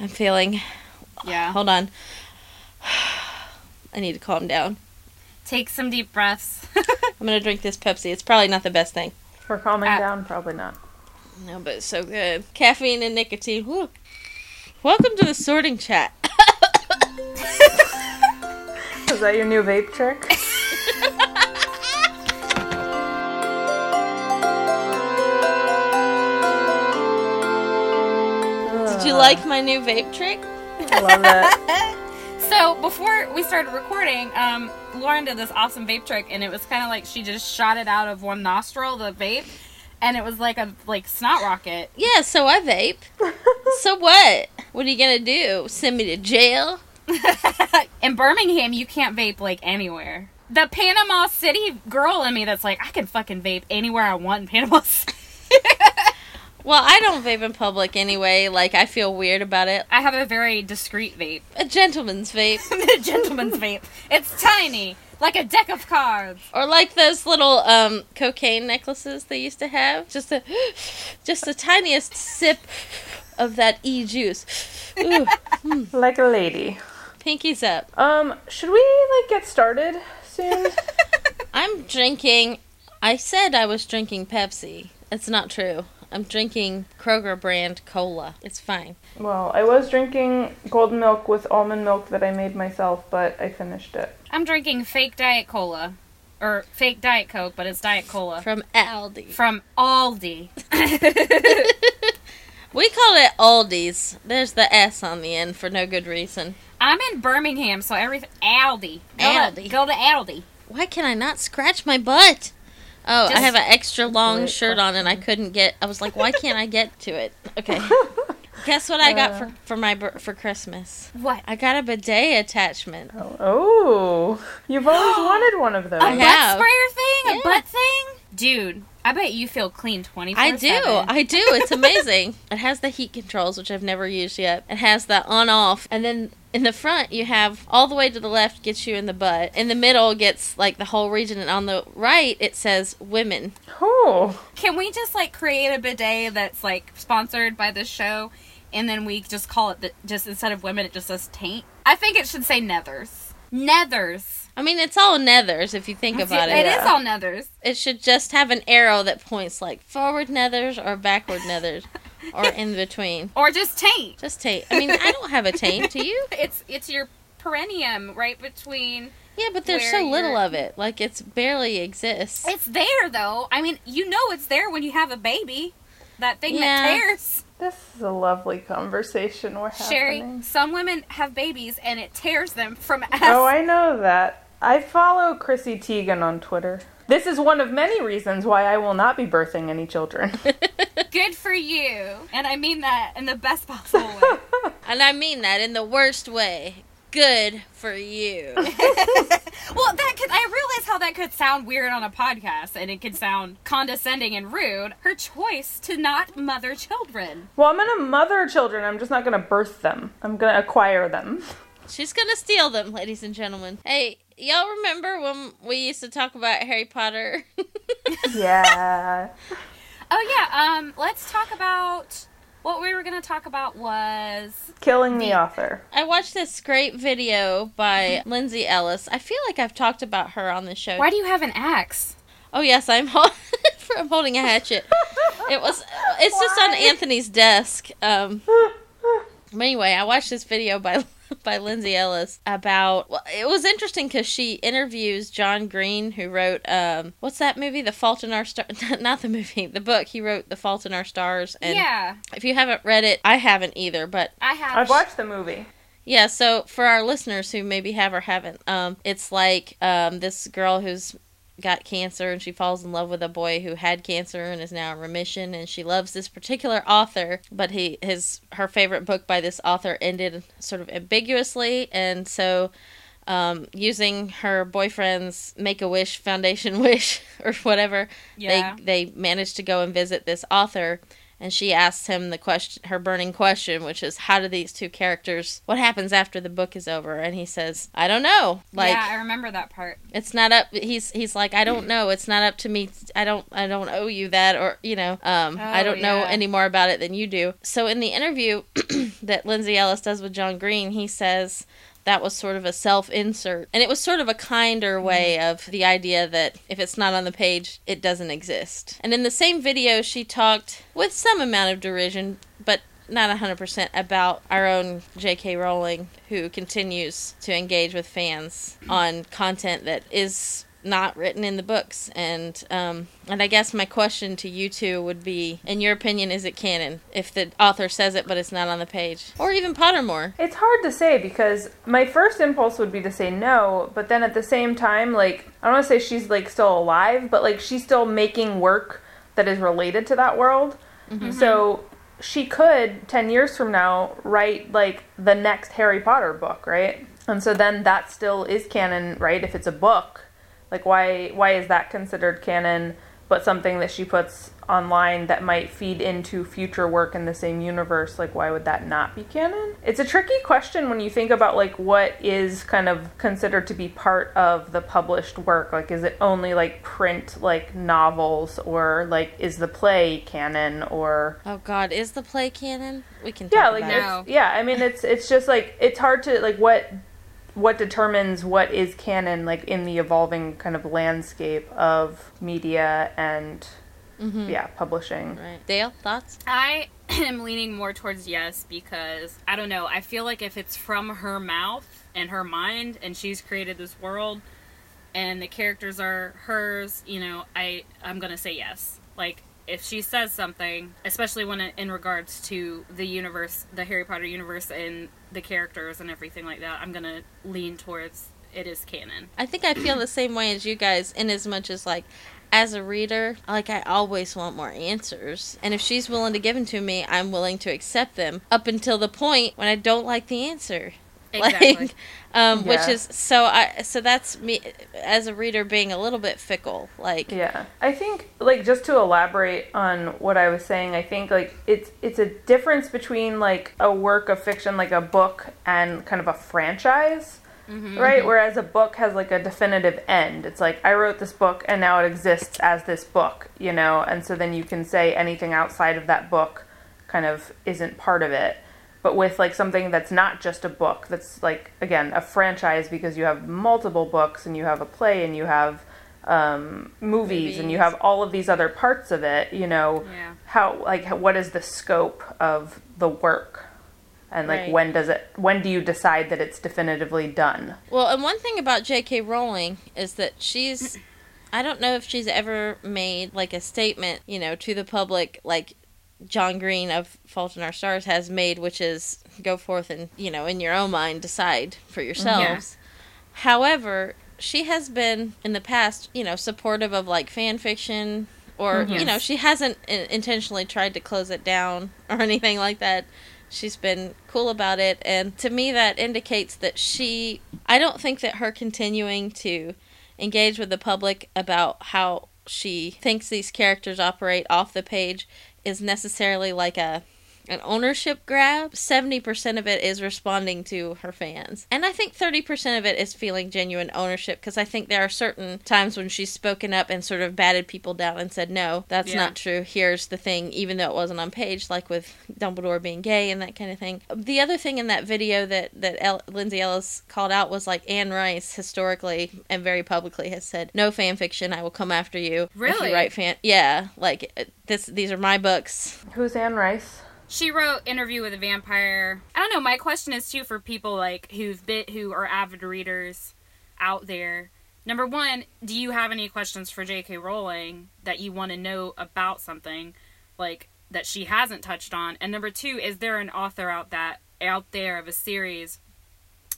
I'm feeling. Yeah. Hold on. I need to calm down. Take some deep breaths. I'm gonna drink this Pepsi. It's probably not the best thing. For calming Uh, down, probably not. No, but it's so good. Caffeine and nicotine. Whew. Welcome to the sorting chat. Is that your new vape trick? You like my new vape trick? I love it. so before we started recording, um, Lauren did this awesome vape trick, and it was kind of like she just shot it out of one nostril, the vape, and it was like a like snot rocket. Yeah, so I vape. so what? What are you gonna do? Send me to jail? in Birmingham, you can't vape like anywhere. The Panama City girl in me that's like, I can fucking vape anywhere I want in Panama City. Well, I don't vape in public anyway. Like, I feel weird about it. I have a very discreet vape. A gentleman's vape. the gentleman's vape. It's tiny, like a deck of cards. Or like those little um, cocaine necklaces they used to have. Just a, just the tiniest sip of that e juice. Ooh, Like a lady. pinkies up. Um, should we like get started soon? I'm drinking. I said I was drinking Pepsi. It's not true. I'm drinking Kroger brand cola. It's fine. well, I was drinking golden milk with almond milk that I made myself, but I finished it. I'm drinking fake Diet Cola. Or fake Diet Coke, but it's Diet Cola. From Aldi. From Aldi. We call it Aldi's. There's the S on the end for no good reason. I'm in Birmingham, so everything. Aldi. Go Aldi. To, go to Aldi. Why can I not scratch my butt? Oh, I have an extra long Great shirt on and I couldn't get. I was like, why can't I get to it? Okay. Guess what I got Uh. for for my for Christmas? What? I got a bidet attachment. Oh, oh. you've always wanted one of those. A I butt have. sprayer thing? Yeah. A butt thing? Dude, I bet you feel clean 24 I do. I do. It's amazing. it has the heat controls, which I've never used yet. It has the on off. And then in the front, you have all the way to the left gets you in the butt. In the middle gets like the whole region. And on the right, it says women. Oh, Can we just like create a bidet that's like sponsored by this show and then we just call it the, just instead of women it just says taint? I think it should say nethers. Nethers. I mean, it's all nethers if you think about It it. is all nethers. It should just have an arrow that points like forward nethers or backward nethers or in between. Or just taint. Just taint. I mean, I don't have a taint. Do you? It's it's your perineum right between Yeah, but there's so little you're- of it. Like it's barely exists. It's there though. I mean, you know it's there when you have a baby. That thing Yeah. that tears. this is a lovely conversation we're having. Sherry, some women have babies and it tears them from ass. Oh, I know that. I follow Chrissy Teigen on Twitter. This is one of many reasons why I will not be birthing any children. Good for you. And I mean that in the best possible way. And I mean that in the worst way. Good for you. well, that could I realize how that could sound weird on a podcast and it could sound condescending and rude. Her choice to not mother children. well, I'm gonna mother children. I'm just not gonna birth them. I'm gonna acquire them. She's gonna steal them, ladies and gentlemen. Hey, y'all remember when we used to talk about Harry Potter? Yeah. Oh yeah, um let's talk about what we were going to talk about was Killing the author. I watched this great video by Lindsay Ellis. I feel like I've talked about her on the show. Why do you have an axe? Oh yes, I'm, I'm holding a hatchet. It was. It's just on Anthony's desk. Um. anyway, I watched this video by by Lindsay Ellis about. Well, it was interesting because she interviews John Green, who wrote um, what's that movie, The Fault in Our Star Not the movie, the book. He wrote The Fault in Our Stars. And yeah, if you haven't read it, I haven't either. But I have. I've watched the movie. yeah, so for our listeners who maybe have or haven't, um, it's like um, this girl who's got cancer and she falls in love with a boy who had cancer and is now in remission and she loves this particular author but he his her favorite book by this author ended sort of ambiguously and so um, using her boyfriend's make a wish foundation wish or whatever Yeah. they they managed to go and visit this author and she asks him the question her burning question which is how do these two characters what happens after the book is over? And he says i don't know. Like yeah, I remember that part. it's not up he's he's like i don't know. It's not up to me. I don't i don't owe you that or you know um i Oh, don't know any more about it than you do. So in the interview that lindsay ellis does with john green he says that was sort of a self insert. And it was sort of a kinder mm-hmm. way of the idea that if it's not on the page, it doesn't exist. And in the same video, she talked with some amount of derision, but not 100% about our own J.K. Rowling, who continues to engage with fans on content that is not written in the books. And um, and I guess my question to you two would be, in your opinion, is it canon if the author says it but it's not on the page, or even Pottermore? It's hard to say because my first impulse would be to say no, but then at the same time, like, I don't want to say she's, like, still alive, but, like, she's still making work that is related to that world. So she could, 10 years from now, write, like, the next Harry Potter book, right? And so then that still is canon, right? If it's a book. Like, why, why is that considered canon, but something that she puts online that might feed into future work in the same universe like why would that not be canon it's a tricky question when you think about like what is kind of considered to be part of the published work like is it only like print like novels or like is the play canon or Oh God, is the play canon? We can yeah like about No. it. yeah i mean it's it's just like it's hard to like what what determines what is canon like in the evolving kind of landscape of media and Mhm. yeah publishing Right. Dale, thoughts? I am leaning more towards yes because I don't know. I feel like if it's from her mouth and her mind, and she's created this world, and the characters are hers, you know, I I'm gonna say yes. Like if she says something, especially when it, in regards to the universe, the Harry Potter universe, and the characters and everything like that, I'm gonna lean towards it is canon. I think I feel the same way as you guys, in as much as like, as a reader, like I always want more answers, and if she's willing to give them to me, I'm willing to accept them up until the point when I don't like the answer. Exactly. Like, um, which is so I so that's me as a reader being a little bit fickle. Like, Yeah. I think like just to elaborate on what I was saying, I think like it's it's a difference between like a work of fiction like a book and kind of a franchise. Right? Whereas a book has like a definitive end. It's like I wrote this book and now it exists as this book, you know, and so then you can say anything outside of that book kind of isn't part of it. But with like something that's not just a book, that's like again a franchise because you have multiple books and you have a play and you have um, movies, and you have all of these other parts of it. You know Yeah. how like what is the scope of the work, and like Right. when does it when do you decide that it's definitively done? Well, and one thing about J.K. Rowling is that she's. I don't know if she's ever made like a statement, you know, to the public like John Green of Fault in Our Stars has made, which is go forth and, you know, in your own mind decide for yourselves. However, she has been in the past, you know, supportive of like fan fiction or, mm-hmm. you know, she hasn't in- intentionally tried to close it down or anything like that. She's been cool about it. And to me, that indicates that she, I don't think that her continuing to engage with the public about how she thinks these characters operate off the page is necessarily like a an ownership grab. 70% of it is responding to her fans. And I think 30% of it is feeling genuine ownership because I think there are certain times when she's spoken up and sort of batted people down and said, no, that's Yeah. not true. Here's the thing, even though it wasn't on page, like with Dumbledore being gay and that kind of thing. The other thing in that video that, that El- Lindsay Ellis called out was like Anne Rice historically and very publicly has said, no fan fiction, I will come after you. If Really? you write fan, yeah, like uh, this. These are my books. Who's Anne Rice? She wrote Interview with a Vampire. I don't know, my question is too for people like who've bit who are avid readers out there. Number one, do you have any questions for J.K. Rowling that you want to know about something like that she hasn't touched on? And number two, is there an author out that out there of a series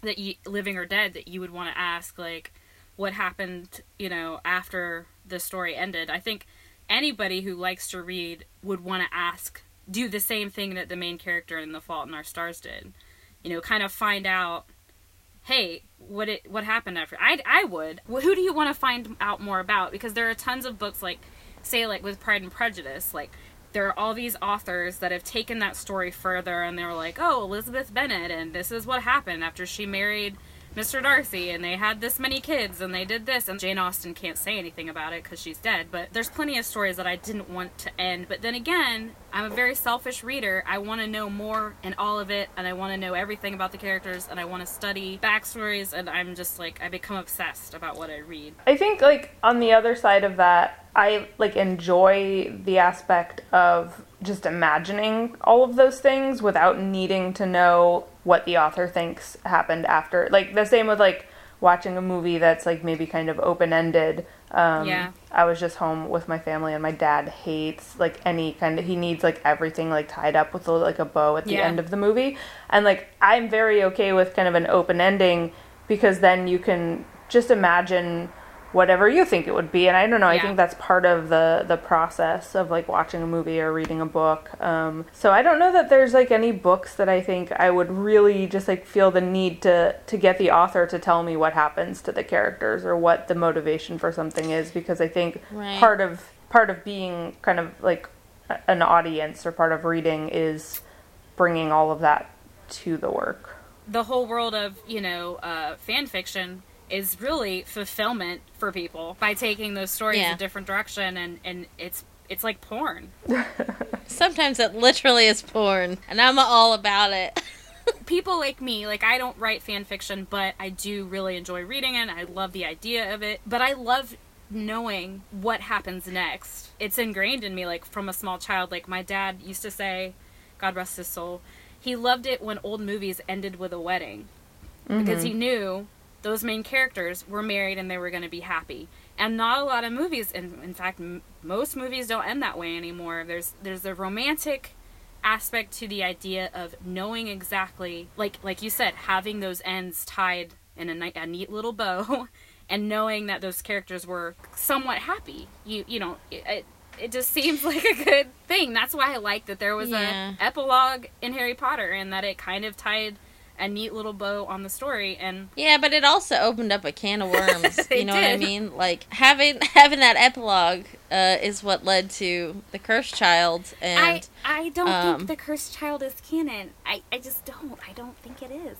that you living or dead that you would want to ask like what happened, you know, after the story ended? I think anybody who likes to read would want to ask do the same thing that the main character in The Fault in Our Stars did. You know, kind of find out, hey, what it what happened after. I I would. Who do you want to find out more about? Because there are tons of books like, say, like with Pride and Prejudice, like there are all these authors that have taken that story further and they're like, oh, Elizabeth Bennet, and this is what happened after she married Mr. Darcy, and they had this many kids, and they did this, and Jane Austen can't say anything about it because she's dead. But there's plenty of stories that I didn't want to end. But then again, I'm a very selfish reader. I want to know more and all of it, and I want to know everything about the characters, and I want to study backstories, and I'm just like, I become obsessed about what I read. I think like on the other side of that, I like enjoy the aspect of just imagining all of those things without needing to know what the author thinks happened after. Like the same with like watching a movie that's like maybe kind of open ended. Um, Yeah. I was just home with my family, and my dad hates like any kind of. He needs like everything like tied up with like a bow at the Yeah. end of the movie, and like I'm very okay with kind of an open ending because then you can just imagine whatever you think it would be and i don't know i think that's part of the the process of like watching a movie or reading a book um, so i don't know that there's like any books that i think i would really just like feel the need to to get the author to tell me what happens to the characters or what the motivation for something is because i think Right. part of part of being kind of like an audience or part of reading is bringing all of that to the work the whole world of you know uh, fan fiction is really fulfillment for people by taking those stories Yeah. a different direction and and it's it's like porn. Sometimes it literally is porn, and I'm all about it. people like me like i don't write fan fiction but i do really enjoy reading it i love the idea of it. But i love knowing what happens next. It's ingrained in me like from a small child. Like my dad used to say god rest his soul he loved it when old movies ended with a wedding. Because he mm-hmm. knew those main characters were married and they were going to be happy. And not a lot of movies, and in fact, m- most movies don't end that way anymore. There's there's a romantic aspect to the idea of knowing exactly, like like you said, having those ends tied in a, ni- a neat little bow, and knowing that those characters were somewhat happy. You you know. It, it, just seems like a good thing. That's why I like that there was Yeah. a epilogue in Harry Potter and that it kind of tied a neat little bow on the story and Yeah, but it also opened up a can of worms. you It know what I mean? Like having having that epilogue uh, is what led to the cursed child, and I I don't um, think the cursed child is canon. I, I just don't. I don't think it is.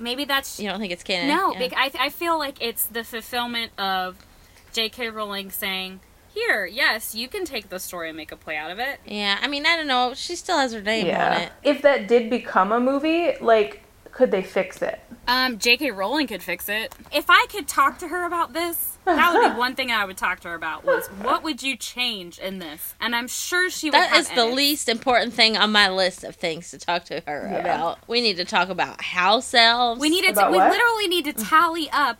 Maybe that's you don't think it's canon. no. Yeah. bec- I I feel like it's the fulfillment of J.K. Rowling saying, "Here, yes, you can take the story and make a play out of it." yeah, I mean, I don't know. She still has her name on it. if that did become a movie like could they fix it Um, J.K. Rowling could fix it. If I could talk to her about this, that would be one thing I would talk to her about. Was what would you change in this? And I'm sure she would. That have is the edits. least important thing on my list of things to talk to her Yeah. about. We need to talk about house elves. We needed to, About we what? literally need to tally up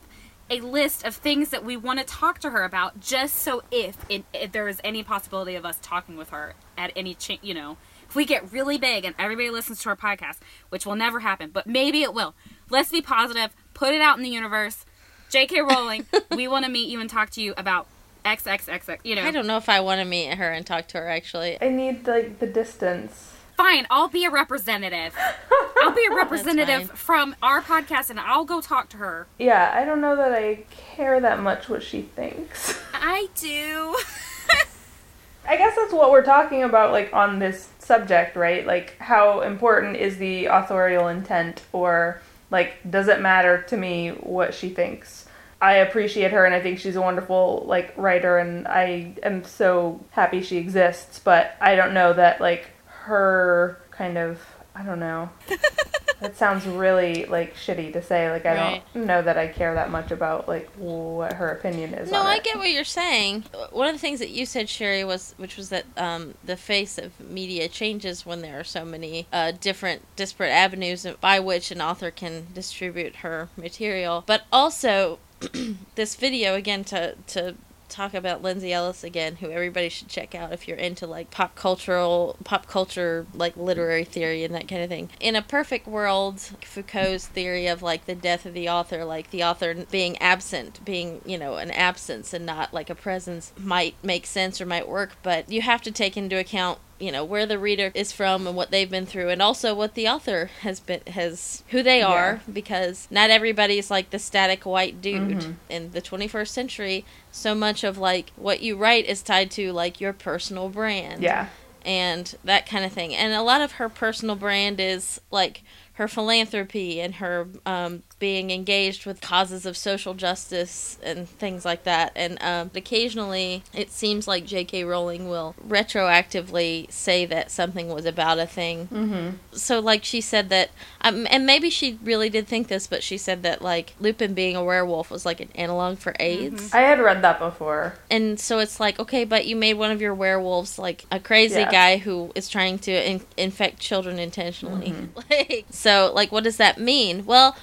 a list of things that we want to talk to her about just so if, it, if there is any possibility of us talking with her at any cha- you know if we get really big and everybody listens to our podcast which will never happen but maybe it will let's be positive. Put it out in the universe. Jk rowling we want to meet you and talk to you about xxxx you know. I don't know if I want to meet her and talk to her. Actually, i need like the distance. Fine i'll be a representative. I'll be a representative from our podcast and i'll go talk to her. Yeah i don't know that i care that much what she thinks. I do I guess that's what we're talking about, like on this subject, right? Like, how important is the authorial intent, or like, does it matter to me what she thinks? I appreciate her, and I think she's a wonderful like writer, and I am so happy she exists. But I don't know that like her kind of I don't know. that sounds really like shitty to say. Like I Right. don't know that I care that much about like what her opinion is. no, I it. get what you're saying. One of the things that you said, Sherry, was which was that um, the face of media changes when there are so many uh, different, disparate avenues by which an author can distribute her material. But also, this video again to to talk about Lindsay Ellis again, who everybody should check out if you're into like pop cultural, pop culture, like literary theory and that kind of thing. In a perfect world, Foucault's theory of like the death of the author, like the author being absent, being, you know, an absence and not like a presence might make sense or might work, but you have to take into account you know where the reader is from and what they've been through and also what the author has been has who they are because not everybody's like the static white dude in the 21st century so much of like what you write is tied to like your personal brand Yeah. and that kind of thing. And a lot of her personal brand is like her philanthropy and her um, being engaged with causes of social justice and things like that. And um, occasionally, it seems like J.K. Rowling will retroactively say that something was about a thing. Mm-hmm. So, like, she said that, um, and maybe she really did think this, but she said that, like, Lupin being a werewolf was like an analog for AIDS. I had read that before. And so it's like, okay, but you made one of your werewolves like a crazy Yeah. guy who is trying to in- infect children intentionally. Mm-hmm. like, so, like, what does that mean? Well,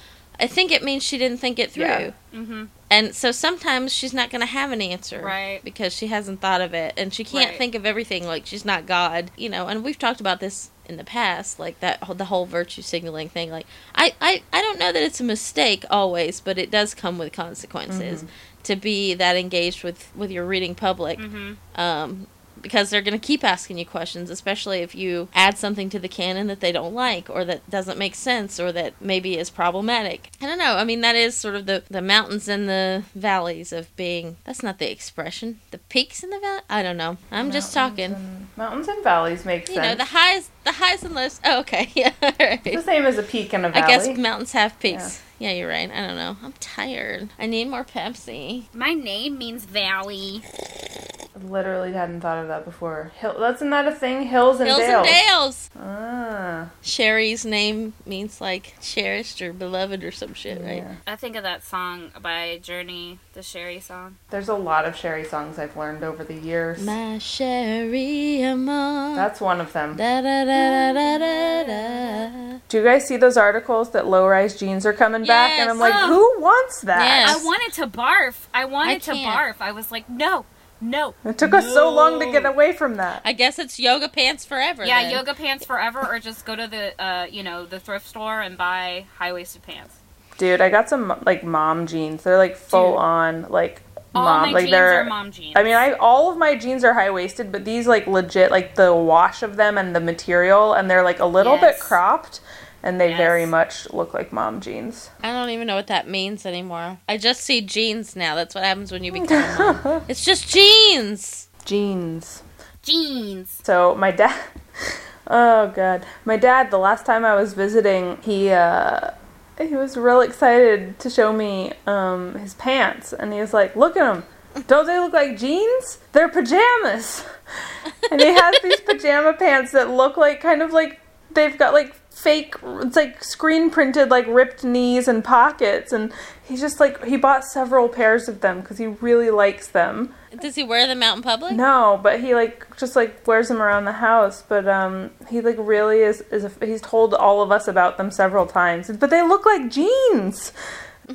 I think it means she didn't think it through. Yeah. Mm-hmm. And so sometimes she's not going to have an answer. Right. Because she hasn't thought of it. And she can't Right. think of everything. Like, she's not God. You know, and we've talked about this in the past. Like, that the whole virtue signaling thing. Like, I, I, I don't know that it's a mistake always, but it does come with consequences to be that engaged with, with your reading public. Mm-hmm. Um, because they're going to keep asking you questions, especially if you add something to the canon that they don't like or that doesn't make sense or that maybe is problematic. I don't know. I mean, that is sort of the, the mountains and the valleys of being. That's not the expression. The peaks and the valley. I don't know. I'm just talking. and- mountains and valleys make You sense. know, the highs, the highs and lows. Oh, okay, yeah. all right. the same as a peak and a valley. I guess mountains have peaks. Yeah. You're right. I don't know. I'm tired. I need more Pepsi. My name means Valley. Literally hadn't thought of that before. Hill, that's not a thing. Hills and Dales. Hills dales. and Dales. Ah, Sherry's name means like cherished or beloved or some shit, right? yeah. I think of that song by Journey, the Sherry song. There's a lot of Sherry songs I've learned over the years. My Cherie Amour. That's one of them. Da, da, da, da, da, da. Do you guys see those articles that low-rise jeans are coming back? And I'm like, Yes. who wants that? Yes. I wanted to barf. I wanted I to barf. I was like, no, no. It took us so long to get away from that. I guess it's yoga pants forever. Yeah, then. yoga pants forever, or just go to the, uh, you know, the thrift store and buy high waisted pants. Dude, I got some like mom jeans. They're like full on like All mom. my like jeans they're are mom jeans. I mean, I all of my jeans are high waisted, but these like legit like the wash of them and the material, and they're like a little bit cropped, and they Yes. very much look like mom jeans. I don't even know what that means anymore. I just see jeans now. That's what happens when you become a mom. It's just jeans. Jeans. jeans. So my dad. Oh god, my dad. The last time I was visiting, he uh, he was real excited to show me um his pants, and he was like, "Look at them." Don't they look like jeans? They're pajamas. and he has these pajama pants that look like kind of like they've got like fake it's like screen printed like ripped knees and pockets and he's just like he bought several pairs of them cuz he really likes them. Does he wear them out in public? No, but he like just like wears them around the house. But um, he like really is is a, he's told all of us about them several times. But they look like jeans.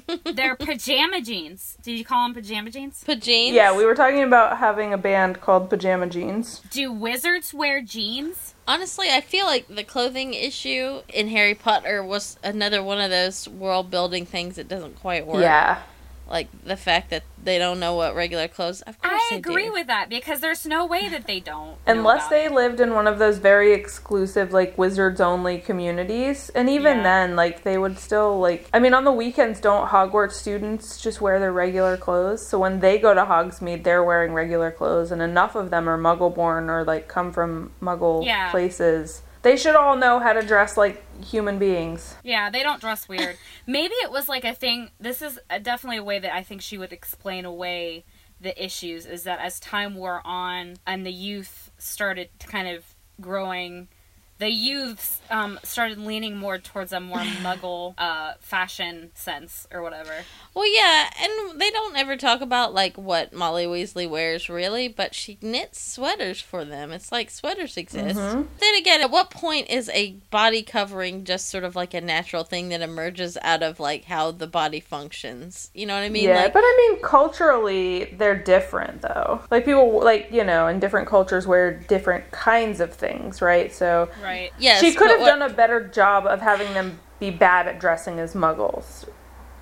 They're pajama jeans. Did you call them pajama jeans? Pajeans? Yeah, we were talking about having a band called Pajama Jeans. Do wizards wear jeans? Honestly, I feel like the clothing issue in Harry Potter was another one of those world building things that doesn't quite work. Yeah, Like the fact that they don't know what regular clothes. Of course I they agree do. with that because there's no way that they don't. unless about they it. lived in one of those very exclusive like wizards only communities, and even Yeah. then, like they would still like. I mean, on the weekends, don't Hogwarts students just wear their regular clothes? So when they go to Hogsmeade, they're wearing regular clothes, and enough of them are Muggle-born or like come from Muggle Yeah. places. They should all know how to dress like human beings. Yeah, they don't dress weird. Maybe it was like a thing. This is a, definitely a way that I think she would explain away the issues is that as time wore on and the youth started kind of growing, the youths um, started leaning more towards a more muggle uh, fashion sense or whatever. Well, yeah, and they don't ever talk about like what Molly Weasley wears really, but she knits sweaters for them. It's like sweaters exist. Mhm. Then again, at what point is a body covering just sort of like a natural thing that emerges out of like how the body functions? You know what I mean? yeah, like, but I mean, culturally, they're different, though. Like, people, like, you know, in different cultures wear different kinds of things, right? So, Right. Yes, she could have what- done a better job of having them be bad at dressing as muggles.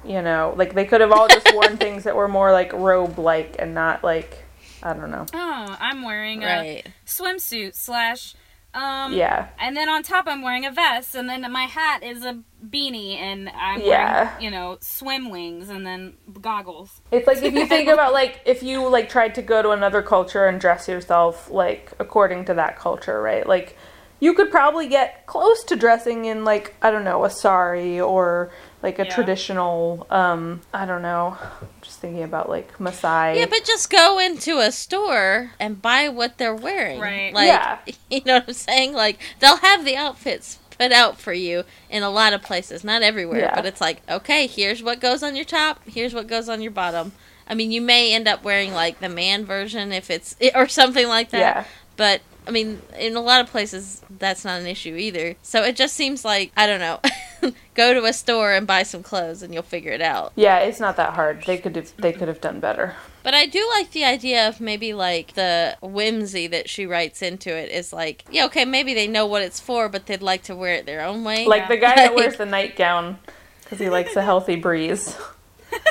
You know, like, they could have all just worn things that were more, like, robe like and not, like, I don't know. Oh, I'm wearing a swimsuit slash Um, Yeah. And then on top, I'm wearing a vest, and then my hat is a beanie, and I'm Yeah. wearing, you know, swim wings, and then goggles. It's like if you think about like if you like tried to go to another culture and dress yourself like according to that culture, right? Like you could probably get close to dressing in like I don't know, a sari or like a Yeah. traditional um I don't know. Just thinking about like Maasai. Yeah, but just go into a store and buy what they're wearing. Right. Like, Yeah. You know what I'm saying? Like, they'll have the outfits put out for you in a lot of places, not everywhere, Yeah. but it's like, okay, here's what goes on your top, here's what goes on your bottom. I mean, you may end up wearing like the man version if it's or something like that. Yeah. But I mean, in a lot of places, that's not an issue either. So it just seems like I don't know. Go to a store and buy some clothes, and you'll figure it out. Yeah, it's not that hard. They could have they could have done better. But I do like the idea of maybe like the whimsy that she writes into it is like, yeah, okay, maybe they know what it's for, but they'd like to wear it their own way. Like the guy that wears the nightgown because he likes a healthy breeze.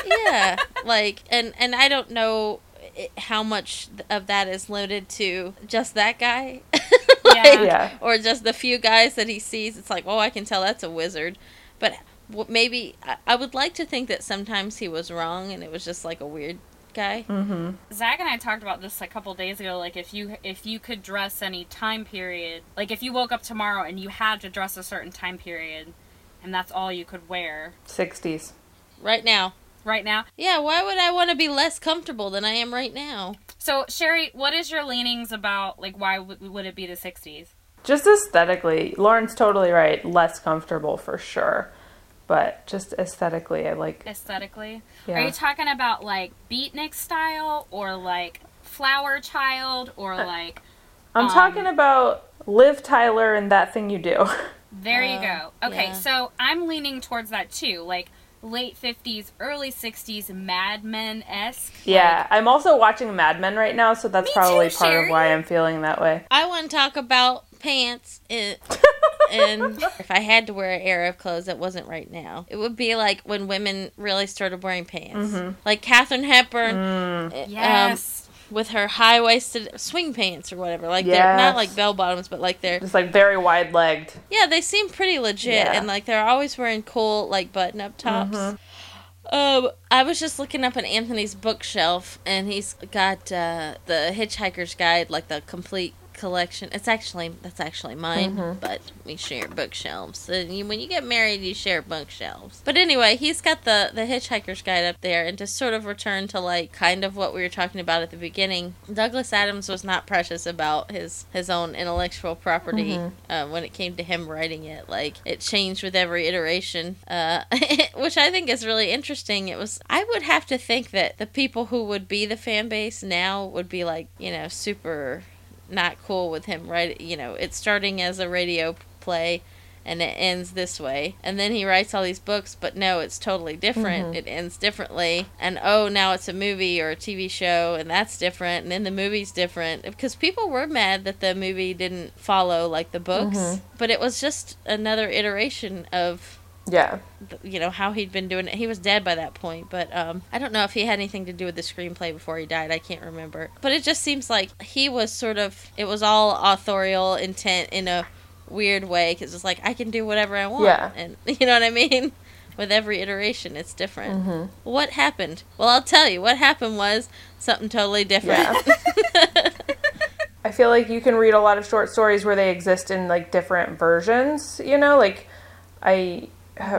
yeah, like, and and I don't know i- how much of that is limited to just that guy. Like, Yeah. Yeah. Or just the few guys that he sees. It's like, oh, I can tell that's a wizard. But maybe I- I would like to think that sometimes he was wrong and it was just like a weird guy. Mm-hmm. Zach and I talked about this a couple days ago. Like, if you if you could dress any time period, like if you woke up tomorrow and you had to dress a certain time period, and that's all you could wear Sixties. Right now. Right now. Yeah, why would I want to be less comfortable than I am right now? So, Sherry, what is your leanings about? Like, why w- would it be the '60s? Just aesthetically, Lauren's totally right. Less comfortable for sure, but just aesthetically, I like. aesthetically. Yeah. Are you talking about like beatnik style or like flower child or Uh, like I'm um, talking about Liv Tyler and that thing you do. there you Uh, go. Okay, yeah. so I'm leaning towards that too. Like late 50s, early 60s Mad Men esque. yeah, I'm also watching Mad Men right now, so that's probably too, part Sherry. of why I'm feeling that way. I want to talk about pants. And, and if I had to wear an era of clothes that wasn't right now, it would be like when women really started wearing pants. Like Katharine Hepburn. Mm, um, Yes. With her high waisted swing pants or whatever. Like they're not like bell bottoms, but like they're just like very wide legged. yeah, they seem pretty legit Yeah. and like they're always wearing cool like button up tops. Um, I was just looking up at Anthony's bookshelf and he's got uh, the Hitchhiker's Guide, like the complete collection. It's actually that's actually mine, but we share bookshelves. And you, when you get married, you share bookshelves. But anyway, he's got the the Hitchhiker's Guide up there, and to sort of return to like kind of what we were talking about at the beginning, Douglas Adams was not precious about his his own intellectual property uh, when it came to him writing it. Like it changed with every iteration, uh, which I think is really interesting. It was I would have to think that the people who would be the fan base now would be like you know super not cool with him right? You know it's starting as a radio play and it ends this way. And then he writes all these books but no it's totally different. Mm-hmm. It ends differently. And oh now it's a movie or a tv show and that's different. And then the movie's different. Because people were mad that the movie didn't follow like the books. Mm-hmm. But it was just another iteration of Yeah. you know how he'd been doing it. He was dead by that point, but um, I don't know if he had anything to do with the screenplay before he died. I can't remember. But it just seems like he was sort of. It was all authorial intent in a weird way because it's like I can do whatever I want, Yeah. and you know what I mean. With every iteration, it's different. What happened? Well, I'll tell you. What happened was something totally different. I feel like you can read a lot of short stories where they exist in like different versions, you know? Like I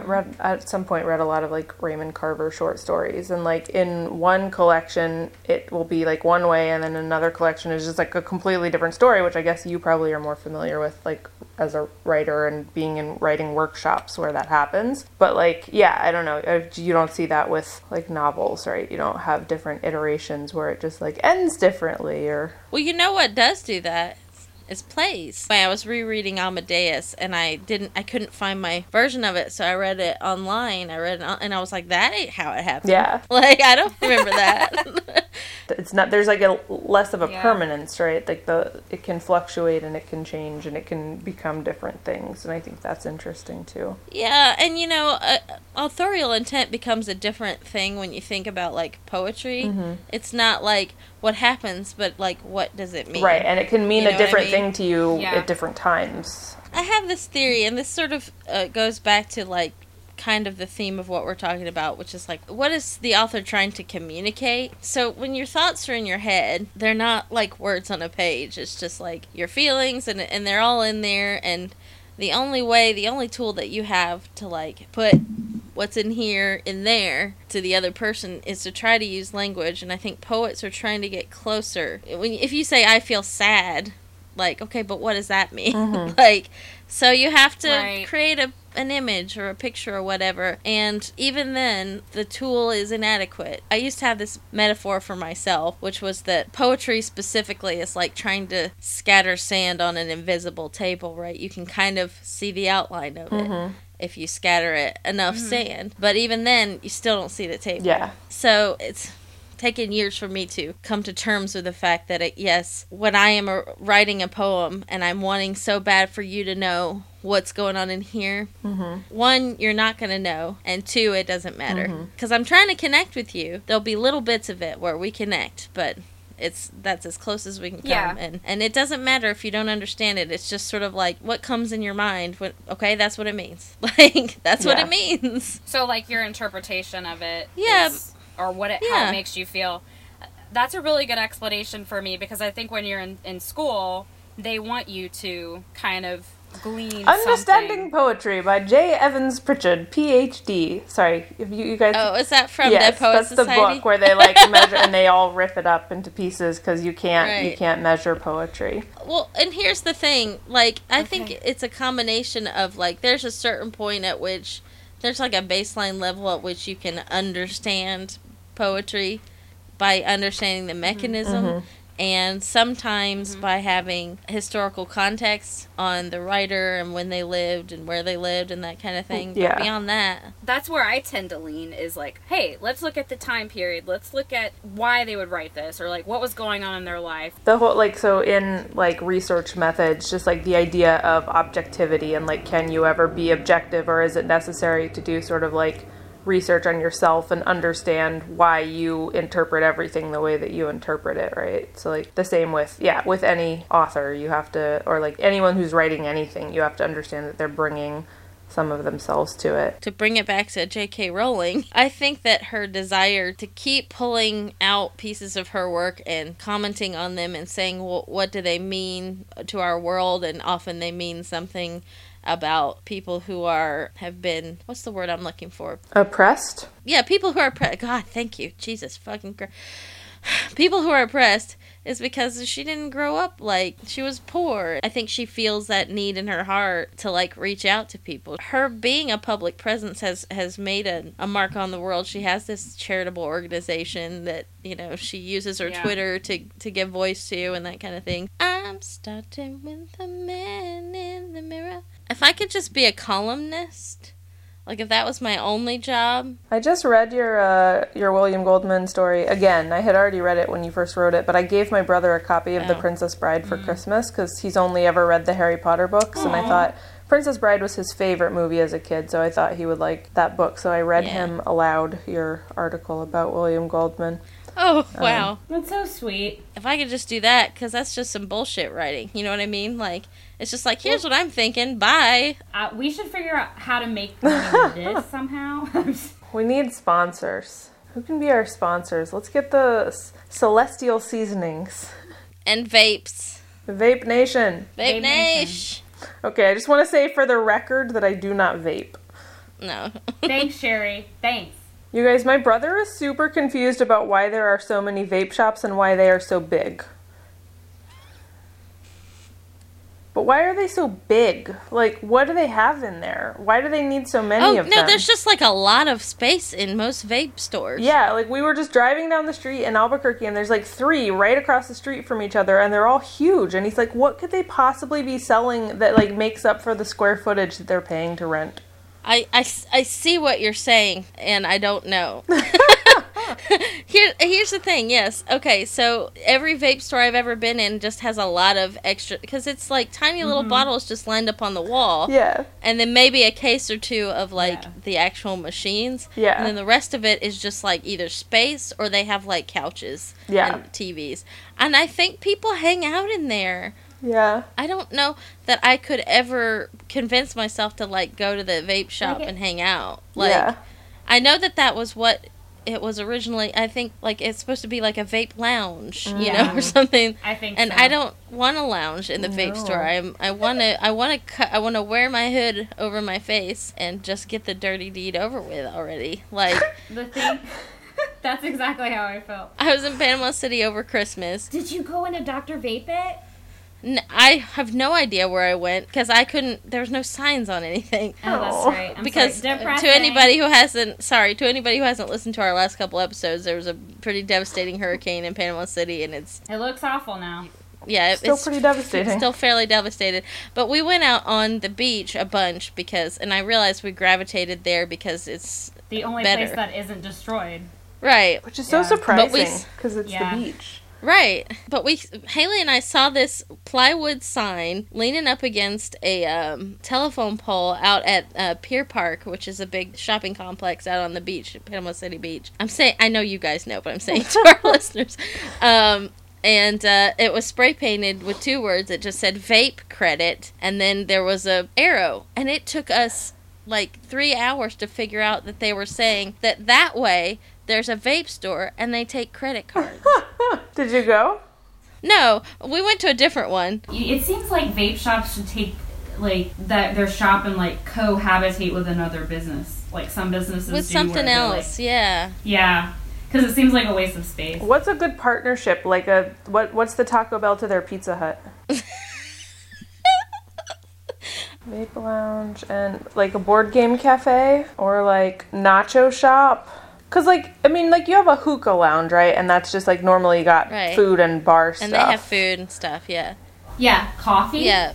read at some point read a lot of like Raymond Carver short stories and like in one collection it will be like one way and then another collection is just like a completely different story, which I guess you probably are more familiar with like as a writer and being in writing workshops where that happens. But like yeah, I don't know. uh, You don't see that with like novels, right? You don't have different iterations where it just like ends differently or Well, you know what does do that? Is plays. I was rereading Amadeus, and I didn't, I couldn't find my version of it, so I read it online. I read it, on, and I was like, "That ain't how it happened." Yeah. Like I don't remember that. it's not there's like a less of a Yeah. permanence, right? Like the it can fluctuate and it can change and it can become different things, and I think that's interesting too. Yeah, and you know, uh, authorial intent becomes a different thing when you think about like poetry. Mm-hmm. It's not like what happens, but like what does it mean? Right, and it can mean You know a what I different mean? thing to you Yeah. at different times. I have this theory, and this sort of uh, goes back to like kind of the theme of what we're talking about, which is like, what is the author trying to communicate? So when your thoughts are in your head, they're not like words on a page. It's just like your feelings, and and they're all in there. And the only way, the only tool that you have to like put what's in here in there to the other person is to try to use language. And i think poets are trying to get closer. When if you say i feel sad like okay but what does that mean? Mm-hmm. Like so you have to Right. create a an image or a picture or whatever. And even then the tool is inadequate. I used to have this metaphor for myself which was that poetry specifically is like trying to scatter sand on an invisible table right? You can kind of see the outline of it mm-hmm. If you scatter it enough sand but even then you still don't see the table Yeah. so it's taken years for me to come to terms with the fact that it, yes, when I am uh, writing a poem and I'm wanting so bad for you to know what's going on in here, one, you're not going to know, and two, it doesn't matter because I'm trying to connect with you. There'll be little bits of it where we connect, but. It's that's as close as we can come, Yeah. and and it doesn't matter if you don't understand it. It's just sort of like what comes in your mind. When, okay, that's what it means. Like that's what it means. So like your interpretation of it, Yeah. is- or what it how Yeah. it makes you feel. That's a really good explanation for me because I think when you're in, in school, they want you to kind of glean Understanding something. Poetry by J. Evans Pritchard, PhD. Sorry, if you, you guys. Oh, is that from yes, the Poets that's the book where they like measure and they all rip it up into pieces because you can't you can't measure poetry. Well, and here's the thing. Like, I think it's a combination of like, there's a certain point at which there's like a baseline level at which you can understand poetry by understanding the mm-hmm. mechanism. Mm-hmm. And sometimes mm-hmm. by having historical context on the writer and when they lived and where they lived and that kind of thing. Yeah. But beyond that, That's where I tend to lean is like, hey, let's look at the time period. Let's look at why they would write this or like what was going on in their life. The whole like so in like research methods, just like the idea of objectivity and like can you ever be objective or is it necessary to do sort of like research on yourself and understand why you interpret everything the way that you interpret it, right? So like the same with yeah, with any author, you have to or like anyone who's writing anything, you have to understand that they're bringing some of themselves to it. to bring it back to J.K. Rowling, I think that her desire to keep pulling out pieces of her work and commenting on them and saying, well, what do they mean to our world? And often they mean something about people who are have been what's the word I'm looking for? Oppressed? Yeah, people who are oppressed. God, thank you, Jesus fucking Christ. People who are oppressed is because she didn't grow up like she was poor. I think she feels that need in her heart to like reach out to people. Her being a public presence has has made a, a mark on the world. She has this charitable organization that you know she uses her Yeah. Twitter to to give voice to and that kind of thing. I'm starting with the man in the mirror. If I could just be a columnist, like if that was my only job, I just read your uh, your William Goldman story again. I had already read it when you first wrote it, but I gave my brother a copy of The Oh. Princess Bride for Christmas because he's only ever read the Harry Potter books, and I thought Princess Bride was his favorite movie as a kid, so I thought he would like that book. So I read Yeah. him aloud your article about William Goldman. Oh, wow. That's so sweet. if I could just do that, because that's just some bullshit writing. You know what I mean? Like, it's just like, here's what I'm thinking. Bye. Uh, we should figure out how to make money with this somehow. We need sponsors. Who can be our sponsors? Let's get the S- Celestial Seasonings. And vapes. Vape Nation. Vape Vape Nation. Okay, I just want to say for the record that I do not vape. No. Thanks, Sherry. Thanks. You guys, my brother is super confused about why there are so many vape shops and why they are so big. But why are they so big? Like, what do they have in there? Why do they need so many oh, of no, them? there's just like a lot of space in most vape stores. Yeah, like we were just driving down the street in Albuquerque and there's like three right across the street from each other and they're all huge. And he's like, what could they possibly be selling that like makes up for the square footage that they're paying to rent? I, I, I see what you're saying, and I don't know. Here, here's the thing. Yes. Okay. So every vape store I've ever been in just has a lot of extra because it's like tiny little mm-hmm. bottles just lined up on the wall, Yeah. and then maybe a case or two of like Yeah. the actual machines. Yeah. And then the rest of it is just like either space or they have like couches Yeah. and TVs. And I think people hang out in there. Yeah. I don't know that I could ever convince myself to like go to the vape shop it- and hang out. Like yeah. I know that that was what it was originally. I think like it's supposed to be like a vape lounge, you mm. know, or something. I think And so. I don't want to lounge in the vape store. I'm I want to I want to cut I want to wear my hood over my face and just get the dirty deed over with already. Like The thing. That's exactly how I felt. I was in Panama City over Christmas. Did you go into Dr. Vape It? N- I have no idea where I went because I couldn't. There was no signs on anything. Oh, that's Oh. right. I'm because sorry. uh, to anybody who hasn't, sorry, to anybody who hasn't listened to our last couple episodes, there was a pretty devastating hurricane in Panama City, and it's It looks awful now. yeah, it- Still it's pretty devastating. still fairly devastated. But we went out on the beach a bunch because, and I realized we gravitated there because it's The only Better. place that isn't destroyed. right, Which is so surprising But we s- because it's Yeah. the beach. Right. But we, Haley and I saw this plywood sign leaning up against a um, telephone pole out at uh, Pier Park, which is a big shopping complex out on the beach, Panama City Beach. I'm saying, I know you guys know, but I'm saying to our listeners. Um, and uh, it was spray painted with two words. It just said vape credit, and then there was a arrow, and it took us like three hours to figure out that they were saying that that way there's a vape store and they take credit cards. Did you go? no, we went to a different one. It seems like vape shops should take like that their shop and like cohabitate with another business. Like some businesses with do something where they're, like- else, yeah. yeah, because it seems like a waste of space. What's a good partnership? Like a what? What's the Taco Bell to their Pizza Hut? Vape lounge and like a board game cafe or like nacho shop. Cause like I mean like you have a hookah lounge right, and that's just like normally you got Right. food and bar stuff. And they have food and stuff, yeah. Yeah, coffee. Yeah.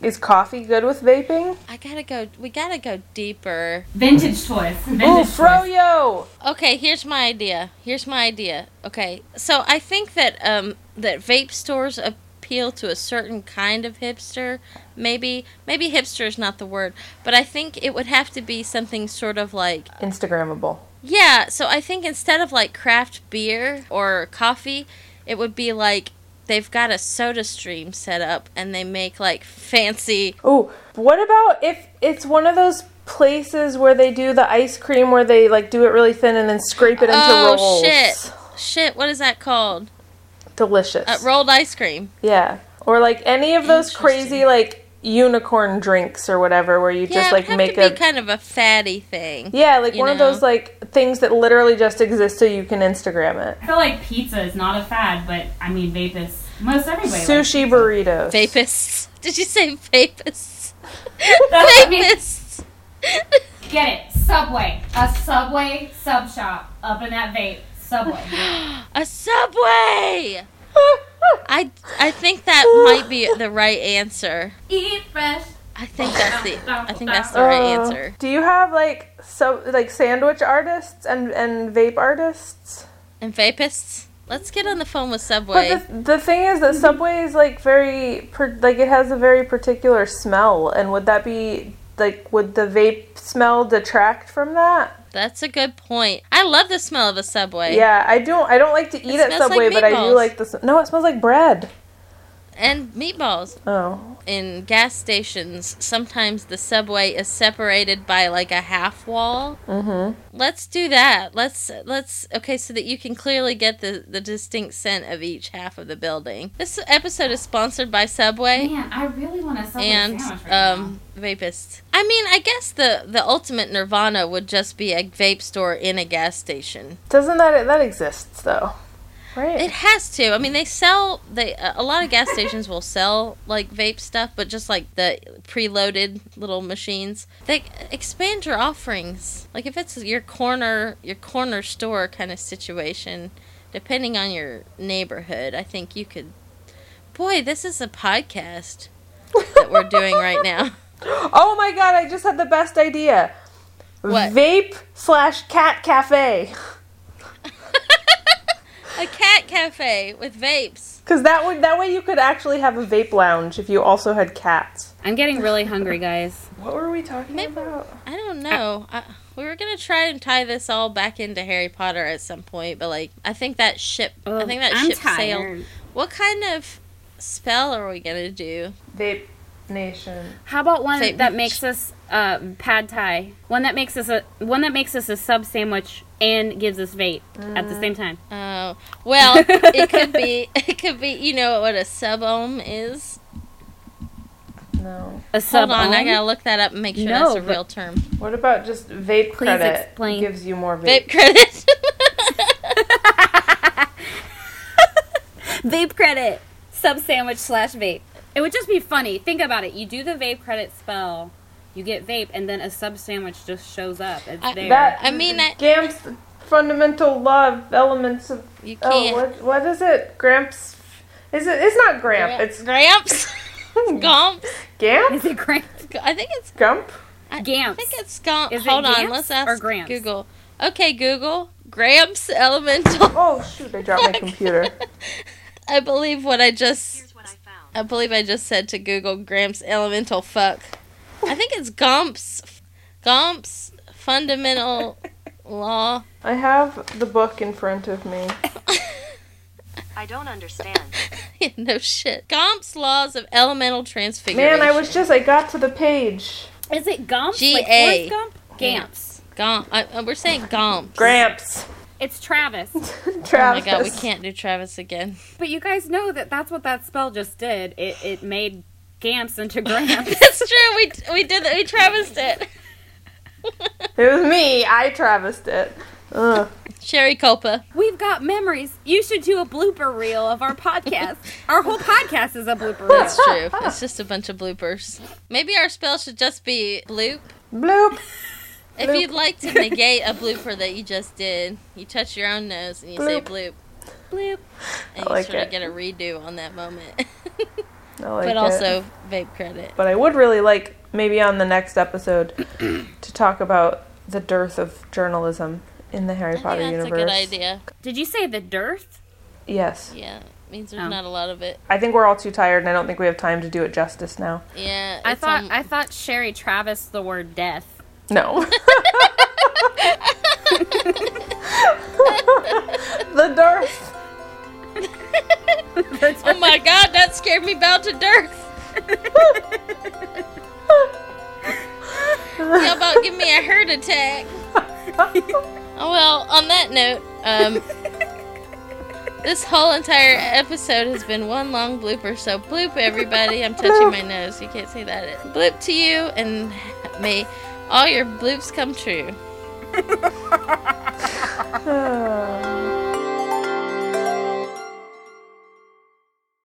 Is coffee good with vaping? I gotta go, we gotta go deeper. Vintage toys. Vintage Ooh, toys. froyo! Okay, here's my idea. Here's my idea. Okay, so I think that um that vape stores appeal to a certain kind of hipster. Maybe maybe hipster is not the word, but I think it would have to be something sort of like Instagrammable. Yeah. So I think instead of like craft beer or coffee, it would be like they've got a soda stream set up and they make like fancy Oh, what about if it's one of those places where they do the ice cream where they like do it really thin and then scrape it into oh rolls? shit shit what is that called Delicious. uh, rolled ice cream yeah. Or like any of those crazy like unicorn drinks or whatever where you yeah just it like would have make to a kind of a fatty thing Yeah, like you one of those like things that literally just exist so you can Instagram it. I feel like pizza is not a fad, but I mean vape is most everybody. likes Sushi pizza. burritos. vapists did you say vapists That's- vapists Get it? Subway. A Subway sub shop up in that vape. Subway. a subway i i think that might be the right answer Eat fresh. i think that's the i think that's the right Uh, answer Do you have like so like sandwich artists and and vape artists? and vapists let's get on the phone with subway But the, the thing is that Subway is like very per, like it has a very particular smell, and would that be like would the vape smell detract from that? That's a good point. I love the smell of a Subway. Yeah, I don't. I don't like to eat It at smells like Subway, but I do like the. No, it smells like bread. And meatballs. Oh, In gas stations, sometimes the subway is separated by like a half wall. mm-hmm. Let's do that. Let's let's okay so that you can clearly get the the distinct scent of each half of the building. This episode is sponsored by Subway Man, I really want a Subway and sandwich right um vapists. I mean, I guess the the ultimate nirvana would just be a vape store in a gas station. Doesn't that that exists though? Right. It has to. I mean, they sell they a lot of gas stations will sell like vape stuff, but just like the preloaded little machines. They expand your offerings. Like if it's your corner your corner store kind of situation, depending on your neighborhood, I think you could. Boy, this is a podcast that we're doing right now. oh my god! I just had the best idea. What? Vape slash cat cafe. A cat cafe with vapes. Because that would that way you could actually have a vape lounge if you also had cats. I'm getting really hungry, guys. What were we talking Maybe- about? I don't know. I, we were gonna try and tie this all back into Harry Potter at some point, but like I think that ship. I think that I'm ship sailed. tired. What kind of spell are we gonna do? Vape Nation. How about one Say- that makes us uh, pad thai? One that makes us a one that makes us a sub sandwich and gives us vape at the same time. Oh, well, it could be. It could be. You know what a sub ohm is? No. A sub. Hold on, I gotta look that up and make sure No, that's a real term. What about just vape credit? explain. Gives you more vape. Vape credit. vape credit sub sandwich slash vape. It would just be funny. Think about it. You do the vape credit spell, you get vape, and then a sub sandwich just shows up. It's I- there. That I mean, I- Gamp's fundamental love elements of You oh can't. what what is it? Gramps is it it's not Gramp, it's Gramps. Gump. Gamp? Is it Gramp? I think it's. Gump? I Gamps. think it's Gump. Is it Hold on, let's or ask Gramps? Google. Okay, Google. Gramps Elemental. Oh shoot, I dropped my computer. I believe what I just. Here's what I believe I just said to Google Gramps Elemental Fuck. I think it's Gumps. Gumps Fundamental Law. I have the book in front of me. I don't understand. Yeah, no shit. Gumps Laws of Elemental Transfiguration. Man, I was just I got to the page. Is it Gump? G-A. Like Forrest Gump? Gamps. Gump. I, uh, uh, we're saying Gumps. Gramps. It's Travis. Travis. Oh my god, we can't do Travis again. but you guys know that that's what that spell just did. It it made Gamps into Gramps. That's true. We we did that. We Travised it. It was me. I Travised it. Ugh. Sherry Culpa. We've got memories. You should do a blooper reel of our podcast. our whole podcast is a blooper reel. That's true. It's just a bunch of bloopers. Maybe our spell should just be bloop. Bloop. If Bloop. you'd like to negate a blooper that you just did, you touch your own nose and you say bloop. Bloop. And I you like sort it. of get a redo on that moment. I like but it. also vape credit. But I would really like maybe on the next episode to talk about the dearth of journalism in the Harry I think Potter that's universe. a good idea. Did you say the dearth? Yes. Yeah. Means there's Oh. not a lot of it. I think we're all too tired and I don't think we have time to do it justice now. Yeah. I thought on- I thought Sherry Travis the word death. No. the dearth. oh my god, that scared me about to dearth. How about give me a heart attack? Oh well, on that note, um, this whole entire episode has been one long blooper. So bloop, everybody! I'm touching my nose. You can't see that. Bloop to you, and may all your bloobs come true.